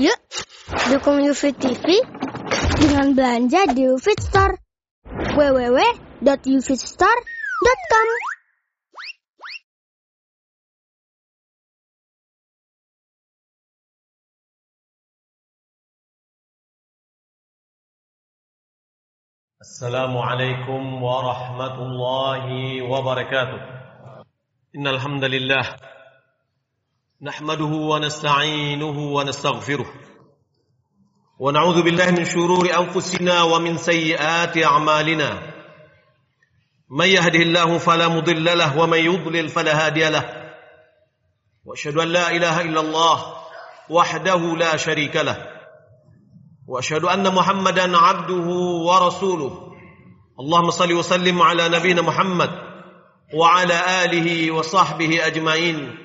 Yuk, dukung UFIT TV dengan belanja di UFIT Store. www.ufitstore.com السلام عليكم ورحمة الله وبركاته إن الحمد لله نحمده ونستعينه ونستغفره. ونعوذ بالله من شرور أنفسنا ومن سيئات أعمالنا. من يهده الله فلا مضل له ومن يضلل فلا هادي له. وأشهد أن لا إله إلا الله وحده لا شريك له. وأشهد أن محمدا عبده ورسوله. اللهم صل وسلم على نبينا محمد وعلى آله وصحبه أجمعين.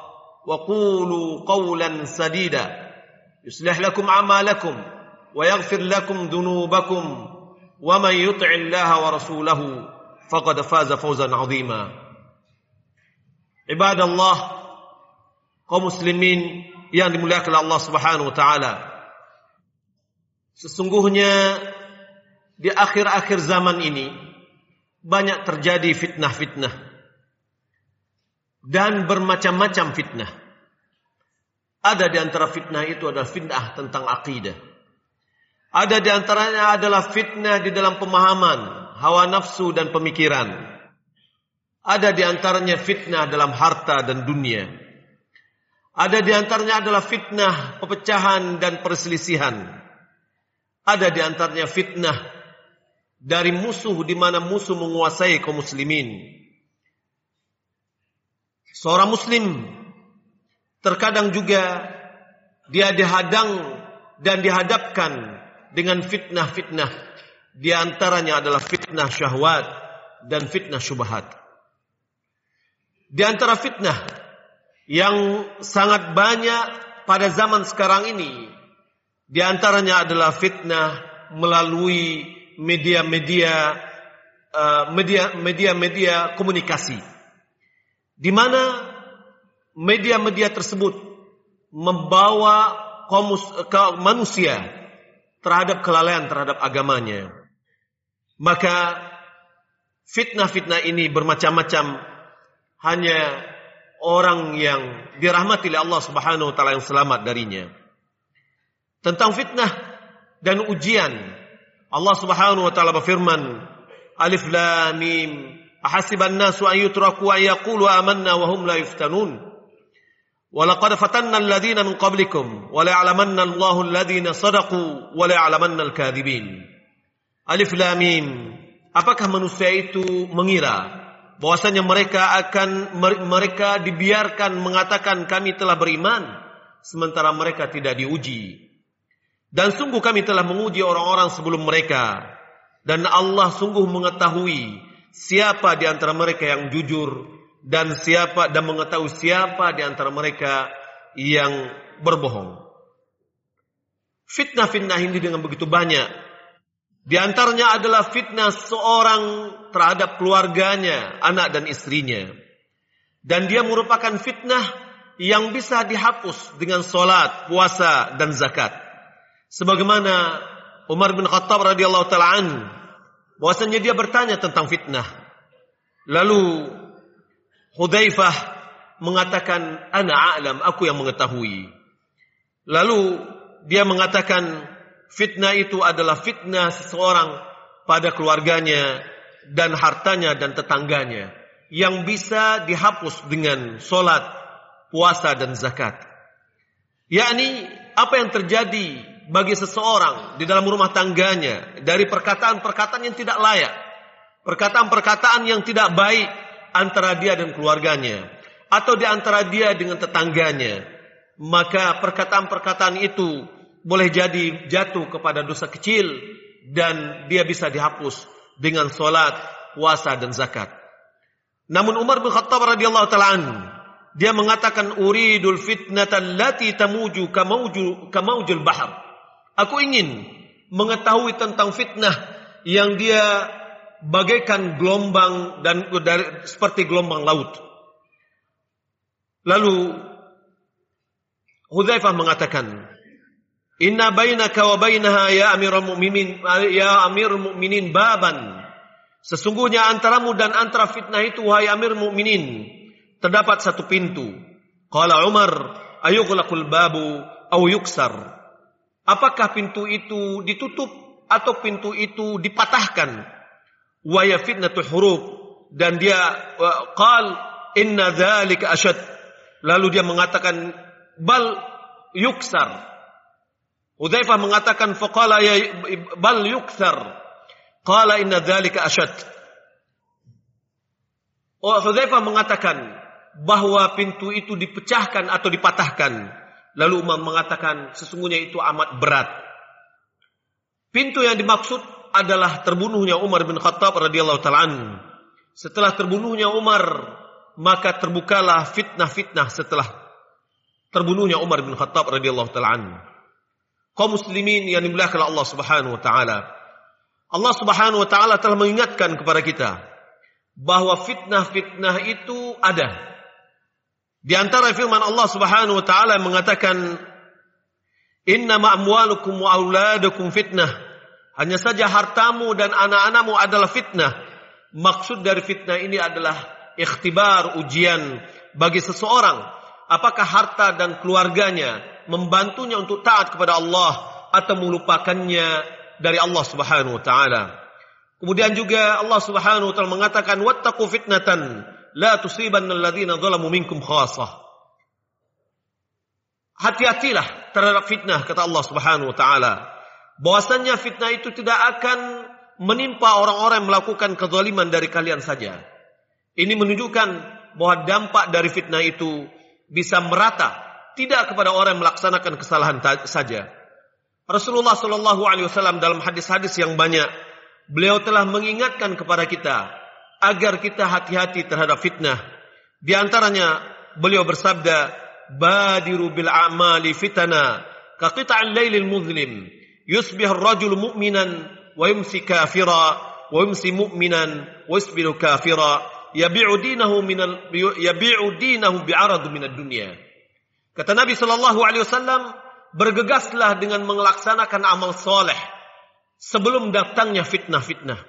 وقولوا قولا سديدا يصلح لكم اعمالكم ويغفر لكم ذنوبكم ومن يطع الله ورسوله فقد فاز فوزا عظيما عباد الله kaum muslimin yang dimuliakan Allah Subhanahu wa taala Sesungguhnya di akhir-akhir zaman ini banyak terjadi fitnah-fitnah dan bermacam-macam fitnah. Ada di antara fitnah itu adalah fitnah tentang akidah. Ada di antaranya adalah fitnah di dalam pemahaman, hawa nafsu dan pemikiran. Ada di antaranya fitnah dalam harta dan dunia. Ada di antaranya adalah fitnah pepecahan dan perselisihan. Ada di antaranya fitnah dari musuh di mana musuh menguasai kaum muslimin. Seorang muslim terkadang juga dia dihadang dan dihadapkan dengan fitnah-fitnah. Di antaranya adalah fitnah syahwat dan fitnah syubhat. Di antara fitnah yang sangat banyak pada zaman sekarang ini di antaranya adalah fitnah melalui media-media media-media komunikasi. Di mana media-media tersebut membawa komus, ke manusia terhadap kelalaian terhadap agamanya. Maka fitnah-fitnah ini bermacam-macam hanya orang yang dirahmati oleh Allah Subhanahu wa taala yang selamat darinya tentang fitnah dan ujian. Allah Subhanahu wa taala berfirman, Alif Lam Mim, ahasiban nasu an yutraku an yaqulu amanna wa hum la yuftanun. ولقد فتنا الذين من قبلكم وليعلمن الله الذين صدقوا وليعلمن الكاذبين Alif Lam Mim Apakah manusia itu mengira bahwasanya mereka akan mereka dibiarkan mengatakan kami telah beriman sementara mereka tidak diuji dan sungguh kami telah menguji orang-orang sebelum mereka. Dan Allah sungguh mengetahui siapa di antara mereka yang jujur dan siapa dan mengetahui siapa di antara mereka yang berbohong. Fitnah-fitnah ini dengan begitu banyak. Di antaranya adalah fitnah seorang terhadap keluarganya, anak dan istrinya. Dan dia merupakan fitnah yang bisa dihapus dengan solat, puasa, dan zakat sebagaimana Umar bin Khattab radhiyallahu taala bahwasanya dia bertanya tentang fitnah. Lalu Hudzaifah mengatakan ana a'lam, aku yang mengetahui. Lalu dia mengatakan fitnah itu adalah fitnah seseorang pada keluarganya dan hartanya dan tetangganya yang bisa dihapus dengan solat, puasa dan zakat. Yakni apa yang terjadi bagi seseorang di dalam rumah tangganya dari perkataan-perkataan yang tidak layak, perkataan-perkataan yang tidak baik antara dia dan keluarganya atau di antara dia dengan tetangganya, maka perkataan-perkataan itu boleh jadi jatuh kepada dosa kecil dan dia bisa dihapus dengan solat, puasa dan zakat. Namun Umar bin Khattab radhiyallahu taala dia mengatakan uridul fitnata allati tamuju kamauju kamaujul bahar. Aku ingin mengetahui tentang fitnah yang dia bagaikan gelombang dan seperti gelombang laut. Lalu Hudzaifah mengatakan, "Inna bainaka wa bainaha ya Amirul Mukminin ya Amirul Mukminin baban." Sesungguhnya antaramu dan antara fitnah itu wahai Amir Mukminin terdapat satu pintu. Qala Umar, ayughlaqul babu au yuksar. Apakah pintu itu ditutup atau pintu itu dipatahkan? Wa ya fitnatul huruf dan dia qal inna dzalika asyad. Lalu dia mengatakan bal yuksar. Udzaifah mengatakan faqala ya bal yuksar. Qala inna dzalika asyad. Oh, Hudzaifah mengatakan, bahwa pintu itu dipecahkan atau dipatahkan. Lalu Umar mengatakan sesungguhnya itu amat berat. Pintu yang dimaksud adalah terbunuhnya Umar bin Khattab radhiyallahu taala Setelah terbunuhnya Umar, maka terbukalah fitnah-fitnah setelah terbunuhnya Umar bin Khattab radhiyallahu taala Kaum muslimin yang dimuliakan Allah Subhanahu wa taala. Allah Subhanahu wa taala telah mengingatkan kepada kita bahwa fitnah-fitnah itu ada di antara firman Allah Subhanahu wa taala mengatakan Innama amwalukum wa auladukum fitnah. Hanya saja hartamu dan anak-anakmu adalah fitnah. Maksud dari fitnah ini adalah ikhtibar ujian bagi seseorang apakah harta dan keluarganya membantunya untuk taat kepada Allah atau melupakannya dari Allah Subhanahu wa taala. Kemudian juga Allah Subhanahu wa taala mengatakan wattaqu fitnatan la tusibanna alladhina zalamu minkum khasah. Hati-hatilah terhadap fitnah kata Allah Subhanahu wa taala. Bahwasanya fitnah itu tidak akan menimpa orang-orang yang melakukan kezaliman dari kalian saja. Ini menunjukkan bahwa dampak dari fitnah itu bisa merata tidak kepada orang yang melaksanakan kesalahan saja. Rasulullah Shallallahu Alaihi Wasallam dalam hadis-hadis yang banyak beliau telah mengingatkan kepada kita agar kita hati-hati terhadap fitnah. Di antaranya beliau bersabda, "Badiru bil a'mali fitana ka qita'il lailil muzlim, yusbih ar-rajulu mu'minan wa yumsi kafira wa yumsi mu'minan wa yusbihu kafira, yabi'u dinahu min yabi'u dinahu bi'arad min ad-dunya." Kata Nabi sallallahu alaihi wasallam, bergegaslah dengan melaksanakan amal soleh sebelum datangnya fitnah-fitnah.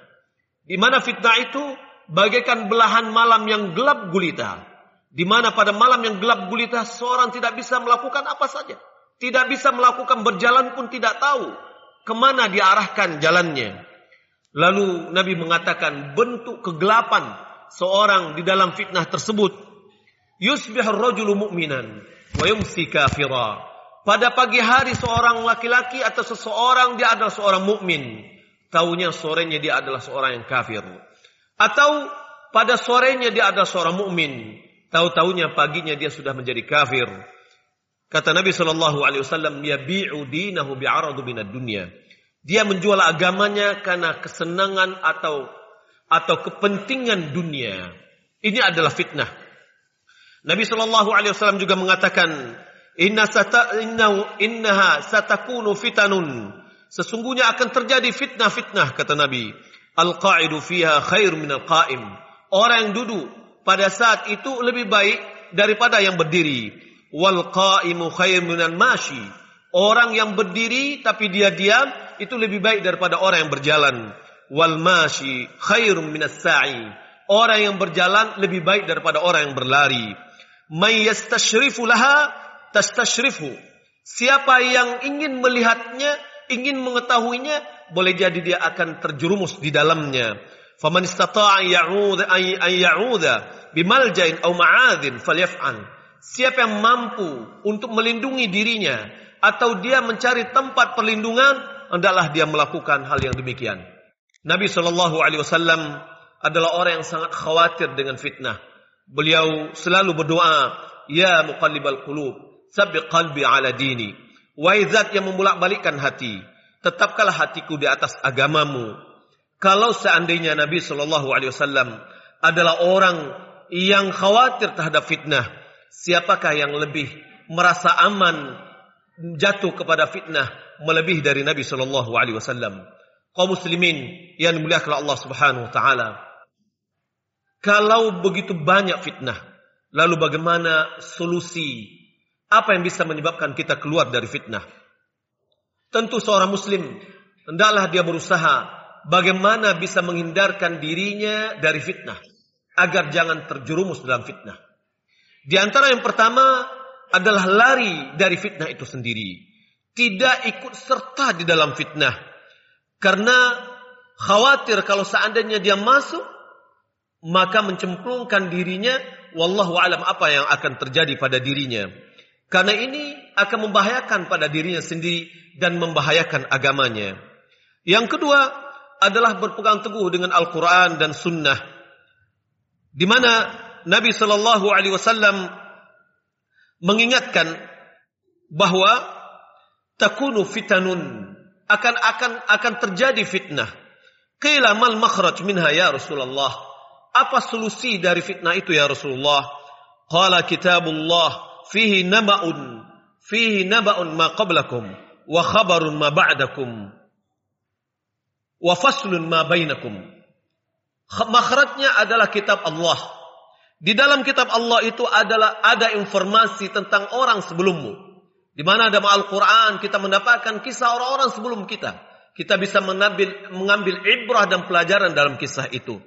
Di mana fitnah itu bagaikan belahan malam yang gelap gulita. Di mana pada malam yang gelap gulita seorang tidak bisa melakukan apa saja. Tidak bisa melakukan berjalan pun tidak tahu ke mana diarahkan jalannya. Lalu Nabi mengatakan bentuk kegelapan seorang di dalam fitnah tersebut. Yusbih rajulu mu'minan wa yumsi kafira. Pada pagi hari seorang laki-laki atau seseorang dia adalah seorang mukmin. Tahunya sorenya dia adalah seorang yang kafir. Atau pada sorenya dia ada seorang mukmin, tahu-tahunya paginya dia sudah menjadi kafir. Kata Nabi Shallallahu Alaihi Wasallam, bi'u dinahu bi'aradu minad dunya. Dia menjual agamanya karena kesenangan atau atau kepentingan dunia. Ini adalah fitnah. Nabi Shallallahu Alaihi Wasallam juga mengatakan, Inna sata, inna, innaha satakunu fitanun. Sesungguhnya akan terjadi fitnah-fitnah kata Nabi. Al-qa'idu fiha khair min al-qa'im. Orang yang duduk pada saat itu lebih baik daripada yang berdiri. Wal qa'imu khair min al-mashi. Orang yang berdiri tapi dia diam itu lebih baik daripada orang yang berjalan. Wal mashi khair min as-sa'i. Orang yang berjalan lebih baik daripada orang yang berlari. May yastashrifu laha tastashrifu. Siapa yang ingin melihatnya, ingin mengetahuinya, boleh jadi dia akan terjerumus di dalamnya. Faman istata'a ya'ud ay ya'udha bimaljain aw ma'adin falyaf'al. Siapa yang mampu untuk melindungi dirinya atau dia mencari tempat perlindungan, hendaklah dia melakukan hal yang demikian. Nabi Shallallahu alaihi wasallam adalah orang yang sangat khawatir dengan fitnah. Beliau selalu berdoa, "Ya muqallibal qulub, tsabbit qalbi ala dini." Wahai zat yang membolak-balikkan hati, tetapkanlah hatiku di atas agamamu. Kalau seandainya Nabi Shallallahu Alaihi Wasallam adalah orang yang khawatir terhadap fitnah, siapakah yang lebih merasa aman jatuh kepada fitnah melebihi dari Nabi Shallallahu Alaihi Wasallam? Kaum muslimin yang dimuliakan Allah Subhanahu Wa Taala. Kalau begitu banyak fitnah, lalu bagaimana solusi apa yang bisa menyebabkan kita keluar dari fitnah? Tentu seorang muslim hendaklah dia berusaha bagaimana bisa menghindarkan dirinya dari fitnah agar jangan terjerumus dalam fitnah. Di antara yang pertama adalah lari dari fitnah itu sendiri. Tidak ikut serta di dalam fitnah. Karena khawatir kalau seandainya dia masuk maka mencemplungkan dirinya wallahu alam apa yang akan terjadi pada dirinya. Karena ini akan membahayakan pada dirinya sendiri dan membahayakan agamanya. Yang kedua adalah berpegang teguh dengan Al-Quran dan Sunnah. Di mana Nabi Shallallahu Alaihi Wasallam mengingatkan bahwa takunu fitanun akan akan akan terjadi fitnah. Qila mal makhraj minha ya Rasulullah. Apa solusi dari fitnah itu ya Rasulullah? Qala kitabullah fihi naba'un fihi naba'un ma qablakum wa khabarun ma ba'dakum. Wa faslun ma bainakum. Makhrajnya adalah kitab Allah. Di dalam kitab Allah itu adalah ada informasi tentang orang sebelummu. Di mana dalam Al-Quran kita mendapatkan kisah orang-orang sebelum kita. Kita bisa mengambil, mengambil ibrah dan pelajaran dalam kisah itu.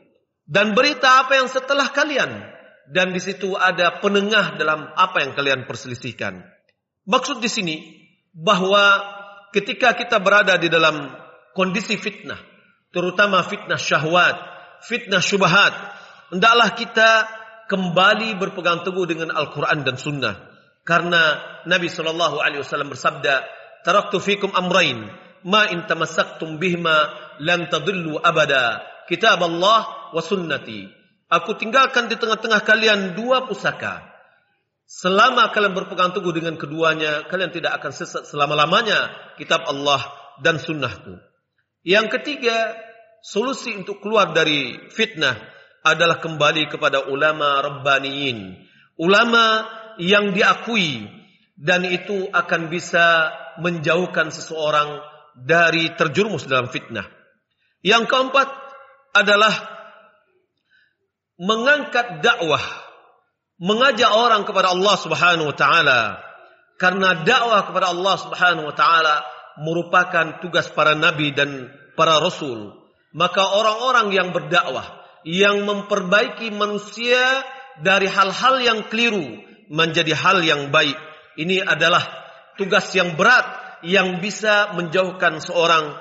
Dan berita apa yang setelah kalian. Dan di situ ada penengah dalam apa yang kalian perselisihkan. Maksud di sini bahwa ketika kita berada di dalam kondisi fitnah, terutama fitnah syahwat, fitnah syubhat, hendaklah kita kembali berpegang teguh dengan Al-Quran dan Sunnah. Karena Nabi Shallallahu Alaihi Wasallam bersabda, "Taraktu fikum amrain, ma in tamassaktum bihma lan tadillu abada, kitab Allah wa sunnati." Aku tinggalkan di tengah-tengah kalian dua pusaka. Selama kalian berpegang teguh dengan keduanya, kalian tidak akan sesat selama-lamanya kitab Allah dan sunnahku. Yang ketiga, solusi untuk keluar dari fitnah adalah kembali kepada ulama rabbaniyin. Ulama yang diakui dan itu akan bisa menjauhkan seseorang dari terjerumus dalam fitnah. Yang keempat adalah mengangkat dakwah, mengajak orang kepada Allah Subhanahu wa taala. Karena dakwah kepada Allah Subhanahu wa taala merupakan tugas para nabi dan para rasul. Maka orang-orang yang berdakwah, yang memperbaiki manusia dari hal-hal yang keliru menjadi hal yang baik. Ini adalah tugas yang berat yang bisa menjauhkan seorang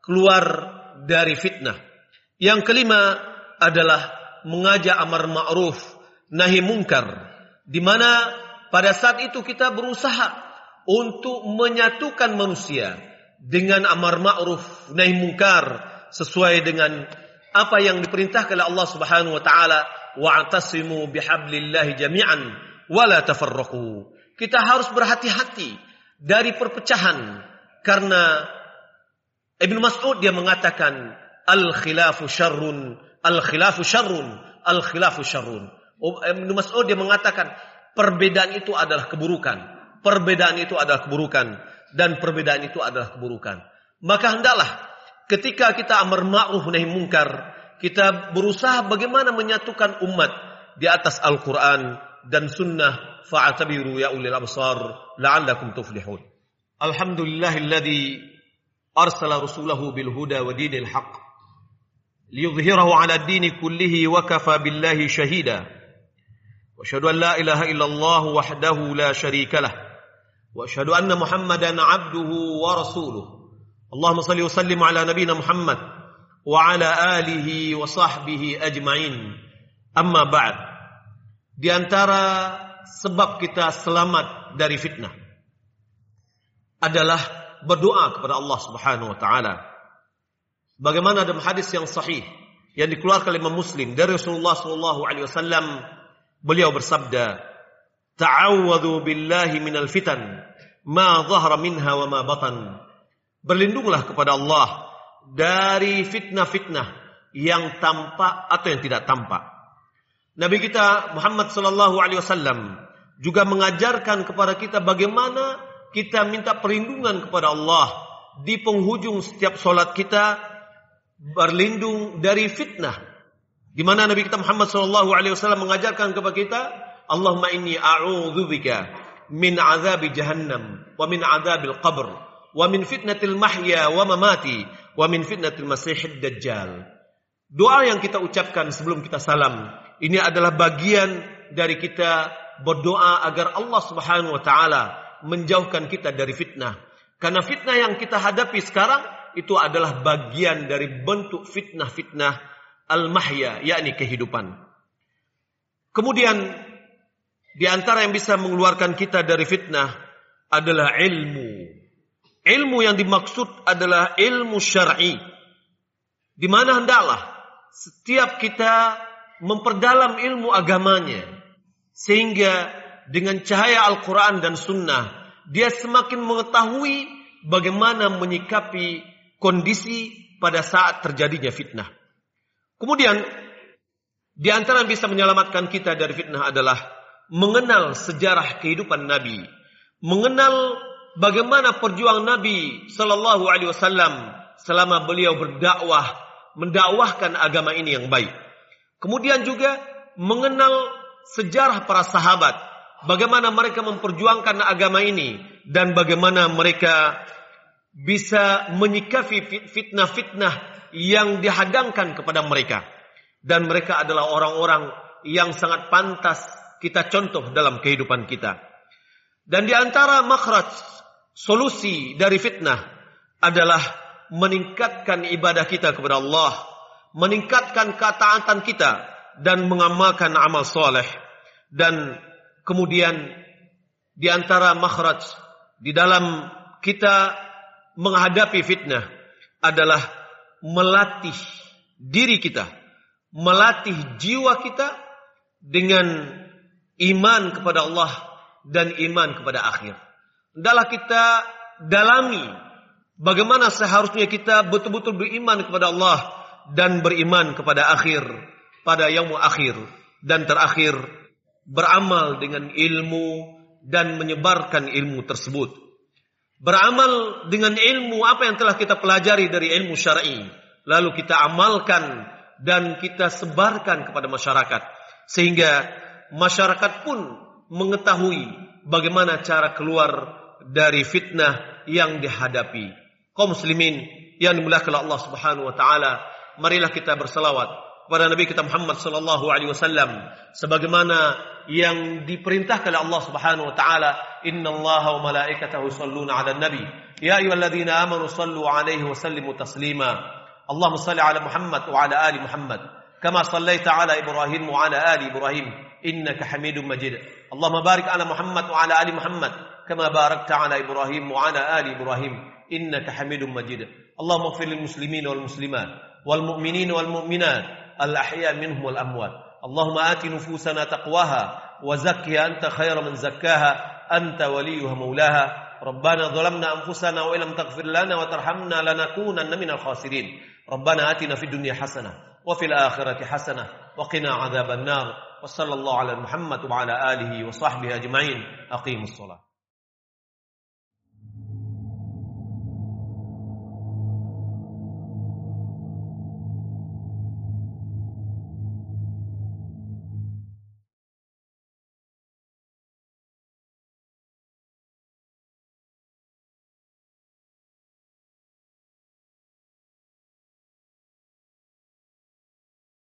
keluar dari fitnah. Yang kelima adalah mengajak amar ma'ruf nahi mungkar di mana pada saat itu kita berusaha untuk menyatukan manusia dengan amar ma'ruf nahi mungkar sesuai dengan apa yang diperintahkan oleh Allah Subhanahu wa taala wa'tasimu bihablillahi jami'an wala tafarraqu kita harus berhati-hati dari perpecahan karena Ibnu Mas'ud dia mengatakan al khilafu syarrun Al-khilafu syarrun. Al-khilafu syarrun. Oh, eh, Ibnu Mas'ud dia mengatakan perbedaan itu adalah keburukan. Perbedaan itu adalah keburukan dan perbedaan itu adalah keburukan. Maka hendaklah ketika kita amar ma'ruf nahi mungkar, kita berusaha bagaimana menyatukan umat di atas Al-Qur'an dan sunnah fa'atabiru ya ulil absar la'allakum tuflihun. Alhamdulillahilladzi arsala rasulahu bil huda wa dinil haqq 'ala kullihi wa kafa billahi shahida. واشهد ان لا اله الا الله وحده لا شريك له واشهد ان محمدا عبده ورسوله اللهم صل وسلم على نبينا محمد وعلى اله وصحبه اجمعين اما بعد di antara sebab kita selamat dari fitnah adalah berdoa kepada Allah Subhanahu wa taala Bagaimana dalam hadis yang sahih yang dikeluarkan oleh Muslim dari Rasulullah sallallahu alaihi wasallam beliau bersabda ta'awwadhu billahi minal fitan ma dhahara minha wa ma batan. Berlindunglah kepada Allah dari fitnah-fitnah yang tampak atau yang tidak tampak. Nabi kita Muhammad sallallahu alaihi wasallam juga mengajarkan kepada kita bagaimana kita minta perlindungan kepada Allah di penghujung setiap solat kita berlindung dari fitnah. Di mana Nabi kita Muhammad sallallahu alaihi wasallam mengajarkan kepada kita, Allahumma inni a'udzubika min azabi jahannam wa min azabil qabr wa min fitnatil mahya wa mamati wa min fitnatil masihid dajjal. Doa yang kita ucapkan sebelum kita salam ini adalah bagian dari kita berdoa agar Allah Subhanahu wa taala menjauhkan kita dari fitnah. Karena fitnah yang kita hadapi sekarang itu adalah bagian dari bentuk fitnah-fitnah al-mahya, yakni kehidupan. Kemudian di antara yang bisa mengeluarkan kita dari fitnah adalah ilmu. Ilmu yang dimaksud adalah ilmu syar'i. Di mana hendaklah setiap kita memperdalam ilmu agamanya sehingga dengan cahaya Al-Quran dan Sunnah dia semakin mengetahui bagaimana menyikapi kondisi pada saat terjadinya fitnah. Kemudian di antara yang bisa menyelamatkan kita dari fitnah adalah mengenal sejarah kehidupan Nabi, mengenal bagaimana perjuangan Nabi Shallallahu Alaihi Wasallam selama beliau berdakwah, mendakwahkan agama ini yang baik. Kemudian juga mengenal sejarah para sahabat, bagaimana mereka memperjuangkan agama ini dan bagaimana mereka bisa menyikapi fitnah-fitnah yang dihadangkan kepada mereka dan mereka adalah orang-orang yang sangat pantas kita contoh dalam kehidupan kita. Dan di antara makhraj solusi dari fitnah adalah meningkatkan ibadah kita kepada Allah, meningkatkan ketaatan kita dan mengamalkan amal soleh dan kemudian di antara makhraj di dalam kita menghadapi fitnah adalah melatih diri kita, melatih jiwa kita dengan iman kepada Allah dan iman kepada akhir. Hendaklah kita dalami bagaimana seharusnya kita betul-betul beriman kepada Allah dan beriman kepada akhir pada yaumul akhir dan terakhir beramal dengan ilmu dan menyebarkan ilmu tersebut. Beramal dengan ilmu apa yang telah kita pelajari dari ilmu syar'i, lalu kita amalkan dan kita sebarkan kepada masyarakat. Sehingga masyarakat pun mengetahui bagaimana cara keluar dari fitnah yang dihadapi. Kaum muslimin yang dimuliakan Allah Subhanahu wa taala, marilah kita berselawat kepada Nabi kita Muhammad sallallahu alaihi wasallam sebagaimana yang diperintahkan oleh Allah Subhanahu wa taala, "Innallaha wa malaikatahu yusholluna 'alan nabi, ya ayyuhalladzina amanu shallu 'alaihi wa sallimu taslima." Allahumma shalli 'ala Muhammad wa 'ala ali Muhammad, kama shallaita 'ala Ibrahim wa 'ala ali Ibrahim, innaka Hamidum Majid. Allahumma barik 'ala Muhammad wa 'ala ali Muhammad, kama barakta 'ala Ibrahim wa 'ala ali Ibrahim, innaka Hamidum Majid. Allahumma ighfir lil muslimin wal muslimat al ahya minhum wal amwat. اللهم آت نفوسنا تقواها وزكها أنت خير من زكاها أنت وليها مولاها. ربنا ظلمنا أنفسنا وإن لم تغفر لنا وترحمنا لنكونن من الخاسرين. ربنا آتنا في الدنيا حسنة وفي الآخرة حسنة وقنا عذاب النار. وصلى الله على محمد وعلى آله وصحبه أجمعين. أقيموا الصلاة.